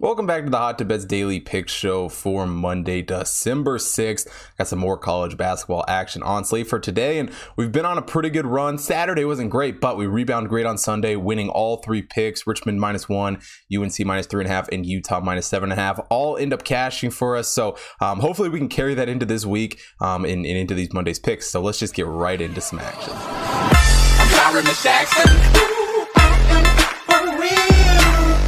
Welcome back to the Hot Tip Bets Daily Pick Show for Monday, December 6th. Got some more college basketball action on slate for today, and we've been on a pretty good run. Saturday wasn't great, but we rebounded great on Sunday, winning all three picks Richmond minus one, UNC minus three and a half, and Utah minus seven and a half. All end up cashing for us. So um, hopefully we can carry that into this week um, and, and, into these Monday's picks. So let's just get right into some action.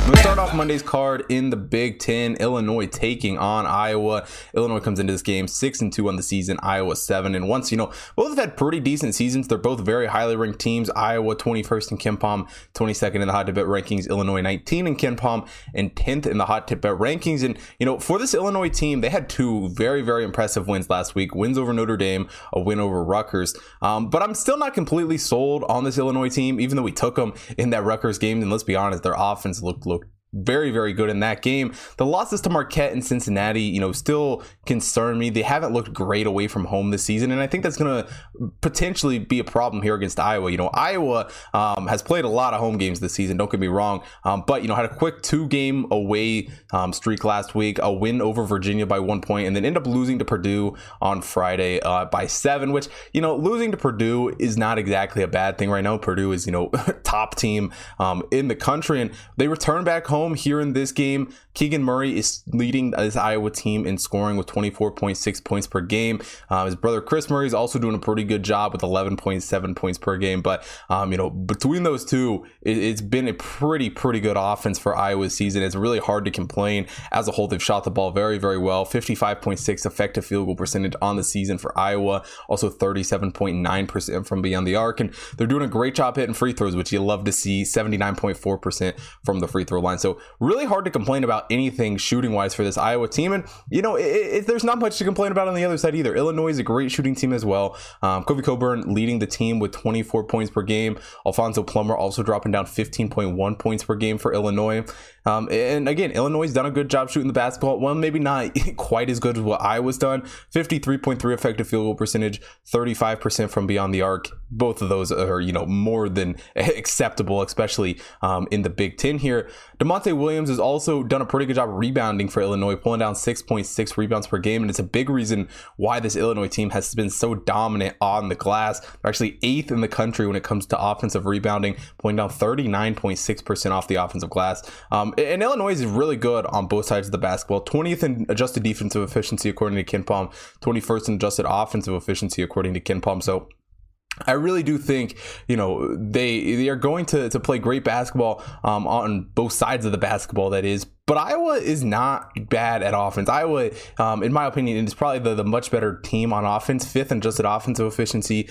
We'll start off Monday's card in the Big Ten. Illinois taking on Iowa. Illinois comes into this game six and two on the season. Iowa seven and once. You know, both have had pretty decent seasons. They're both very highly ranked teams. Iowa 21st in KenPom, 22nd in the Hot tip Bet rankings. Illinois 19 in KenPom and 10th in the Hot tip Bet rankings. And you know, for this Illinois team, they had two very very impressive wins last week. Wins over Notre Dame, a win over Rutgers. Um, but I'm still not completely sold on this Illinois team, even though we took them in that Rutgers game. And let's be honest, their offense looked looked very, very good in that game. The losses to Marquette and Cincinnati, you know, still concern me. They haven't looked great away from home this season, and I think that's going to potentially be a problem here against Iowa. You know, Iowa um, has played a lot of home games this season. Don't get me wrong, um, but you know, had a quick two-game away um, streak last week, a win over Virginia by one point, and then end up losing to Purdue on Friday uh, by seven. Which you know, losing to Purdue is not exactly a bad thing right now. Purdue is you know top team um, in the country, and they return back home home here in this game. Keegan Murray is leading this Iowa team in scoring with 24.6 points per game. Uh, his brother Kris Murray is also doing a pretty good job with 11.7 points per game. But um, you know, between those two, it, has been a pretty pretty good offense for Iowa's season. It's really hard to complain. As a whole, they've shot the ball very very well. 55.6 effective field goal percentage on the season for Iowa. Also 37.9 percent from beyond the arc, and they're doing a great job hitting free throws, which you love to see. 79.4 percent from the free throw line. So really hard to complain about anything shooting wise for this Iowa team. And you know, it, it, there's not much to complain about on the other side either. Illinois is a great shooting team as well. Um, Kofi Cockburn leading the team with 24 points per game. Alfonso Plummer also dropping down 15.1 points per game for Illinois. Um, and again, Illinois done a good job shooting the basketball. Well, maybe not quite as good as what Iowa's done. 53.3 effective field goal percentage, 35% from beyond the arc. Both of those are, you know, more than acceptable, especially um, in the Big Ten here. Da'Monte Williams has also done a pretty good job rebounding for Illinois, pulling down 6.6 rebounds per game. And it's a big reason why this Illinois team has been so dominant on the glass. They're actually eighth in the country when it comes to offensive rebounding, pulling down 39.6% off the offensive glass. Um, and Illinois is really good on both sides of the basketball. 20th in adjusted defensive efficiency according to KenPom, 21st in adjusted offensive efficiency according to KenPom. So I really do think you know they they are going to to play great basketball um, on both sides of the basketball. That is, but Iowa is not bad at offense. Iowa, um, in my opinion, is probably the, the much better team on offense, fifth in adjusted offensive efficiency.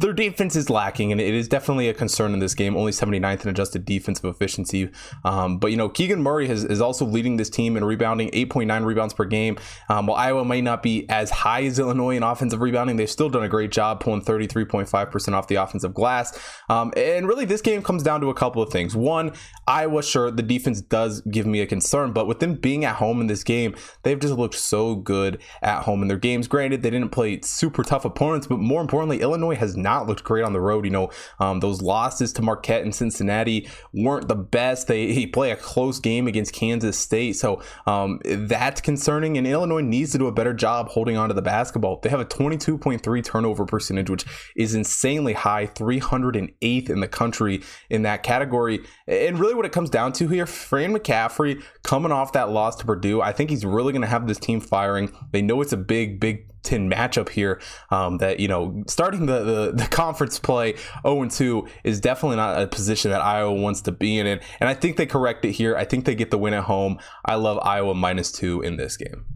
Their defense is lacking, and it is definitely a concern in this game. Only 79th in adjusted defensive efficiency. Um, but, you know, Keegan Murray has, is also leading this team in rebounding, 8.9 rebounds per game. Um, while Iowa might not be as high as Illinois in offensive rebounding, they've still done a great job pulling 33.5% off the offensive glass. Um, and really, this game comes down to a couple of things. One, Iowa, sure, the defense does give me a concern But with them being at home in this game, they've just looked so good at home in their games. Granted, they didn't play super tough opponents, but more importantly, Illinois has not looked great on the road. You know, um, those losses to Marquette and Cincinnati weren't the best. They, they play a close game against Kansas State, so um, that's concerning. And Illinois needs to do a better job holding on to the basketball. They have a 22.3 turnover percentage, which is insanely high, 308th in the country in that category. And really, what it comes down to here, Fran McCaffery coming off that loss to Purdue, I think he's really going to have this team firing. They know it's a big, big 10 matchup here um, that, you know, starting the, the, the conference play 0 2 is definitely not a position that Iowa wants to be in. And I think they correct it here. I think they get the win at home. I love Iowa minus two in this game.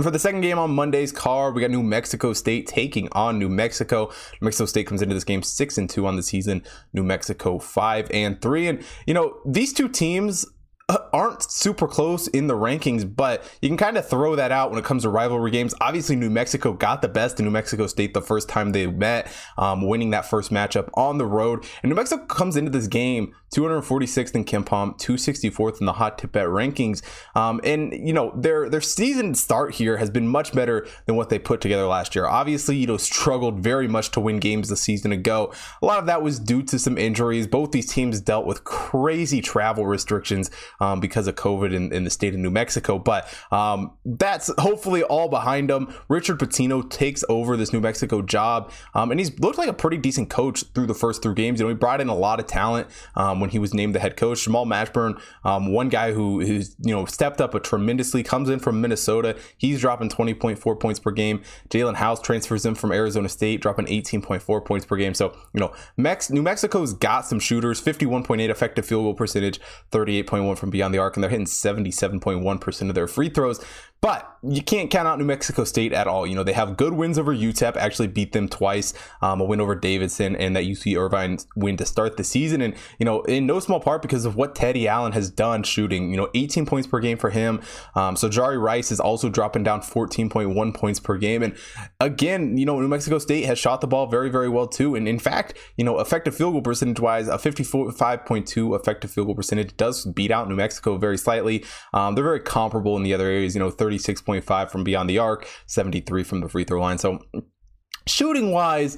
For the second game on Monday's card, we got New Mexico State taking on New Mexico. New Mexico State comes into this game six and two on the season. New Mexico five and three, and you know these two teams aren't super close in the rankings, but you can kind of throw that out when it comes to rivalry games. Obviously, New Mexico got the best in New Mexico State the first time they met, um, winning that first matchup on the road. And New Mexico comes into this game 246th in KenPom, 264th in the hot tip bet rankings. Um, and you know their their season start here has been much better than what they put together last year. Obviously, you know struggled very much to win games the season ago. A lot of that was due to some injuries. Both these teams dealt with crazy travel restrictions um, because of COVID in, in, the state of New Mexico. But um, that's hopefully all behind them. Richard Pitino takes over this New Mexico job, um, and he's looked like a pretty decent coach through the first three games. You know, he brought in a lot of talent um, when he was named the head coach. Jamal Mashburn, um, one guy who who's you know stepped up a tremendously, comes in from Minnesota. He's dropping 20.4 points per game. Jaelen House transfers in from Arizona State, dropping 18.4 points per game. So you know, Mex- New Mexico's got some shooters, 51.8 effective field goal percentage, 38.1 from beyond the arc, and they're hitting 77.1% of their free throws. But you can't count out New Mexico State at all. You know, they have good wins over UTEP, actually beat them twice, um, a win over Davidson and that UC Irvine win to start the season. And, you know, in no small part because of what Teddy Allen has done shooting, you know, 18 points per game for him. Um, so Jabari Rice is also dropping down 14.1 points per game. And again, you know, New Mexico State has shot the ball very, very well too. And in fact, you know, effective field goal percentage wise, a 55.2 effective field goal percentage does beat out New Mexico very slightly. Um, they're very comparable in the other areas, you know, 30 36.5 from beyond the arc, 73 from the free throw line. So shooting wise,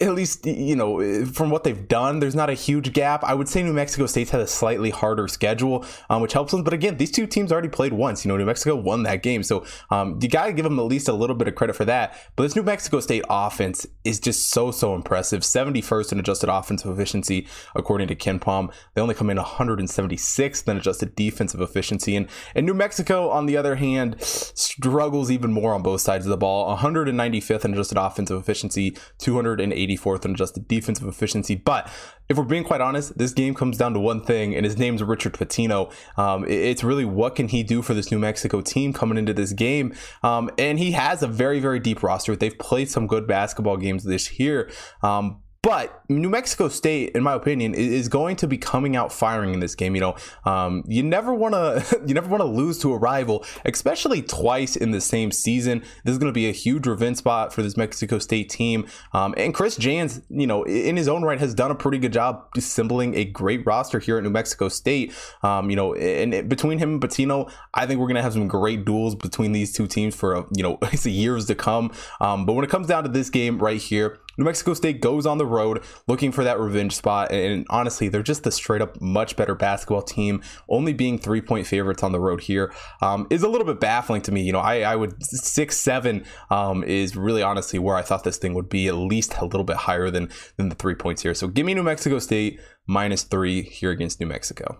at least you know from what they've done, there's not a huge gap. I would say New Mexico State's had a slightly harder schedule, um, which helps them. But again, these two teams already played once. You know, New Mexico won that game, so um, you got to give them at least a little bit of credit for that. But this New Mexico State offense is just so so impressive. 71st in adjusted offensive efficiency according to KenPom. They only come in 176th in adjusted defensive efficiency, and and New Mexico on the other hand struggles even more on both sides of the ball. 195th in adjusted offensive efficiency, 284th in adjusted defensive efficiency. But if we're being quite honest, this game comes down to one thing, and his name's Richard Pitino. Um, it's really what can he do for this New Mexico team coming into this game, um, and he has a very very deep roster. They've played some good basketball games this year, um, but New Mexico State, in my opinion, is going to be coming out firing in this game. You know, um, you never want to you never want to lose to a rival, especially twice in the same season. This is going to be a huge revenge spot for this Mexico State team. Um, and Chris Jans, you know, in his own right, has done a pretty good job assembling a great roster here at New Mexico State. Um, you know, and between him and Pitino, I think we're going to have some great duels between these two teams for you know years to come. Um, but when it comes down to this game right here. New Mexico State goes on the road looking for that revenge spot. And honestly, they're just the straight up much better basketball team. Only being three point favorites on the road here um, is a little bit baffling to me. You know, I, I would six, seven um, is really honestly where I thought this thing would be at least a little bit higher than, than the three points here. So give me New Mexico State minus three here against New Mexico.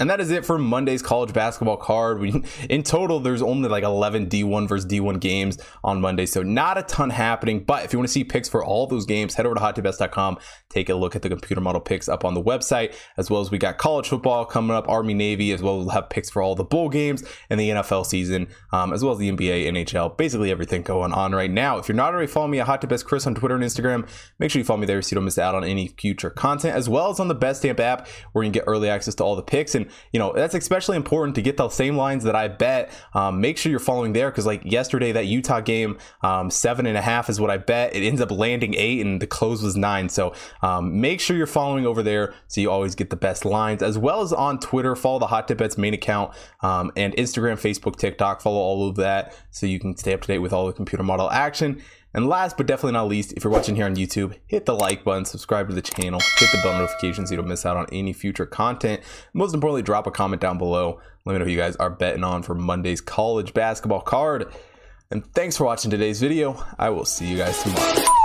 And that is it for Monday's college basketball card. We, in total, there's only like 11 D1 versus D1 games on Monday, so not a ton happening. But if you want to see picks for all those games, head over to hottipbets.com. Take a look at the computer model picks up on the website, as well as we got college football coming up, Army Navy, as well as we'll have picks for all the bowl games and the NFL season, um, as well as the NBA, NHL, basically everything going on right now. If you're not already following me at Hot Tip Bets Chris on Twitter and Instagram, make sure you follow me there so you don't miss out on any future content, as well as on the Betstamp app where you can get early access to all the picks and you know, that's especially important to get the same lines that I bet. Um, make sure you're following there because, like yesterday, that Utah game, um, seven and a half is what I bet. It ends up landing eight, and the close was nine. So um, make sure you're following over there so you always get the best lines, as well as on Twitter. Follow the Hot Tip Bets main account um, and Instagram, Facebook, TikTok. Follow all of that so you can stay up to date with all the computer model action. And last but definitely not least, if you're watching here on YouTube, hit the like button, subscribe to the channel, hit the bell notification so you don't miss out on any future content. Most importantly, drop a comment down below. Let me know who you guys are betting on for Monday's college basketball card. And thanks for watching today's video. I will see you guys tomorrow.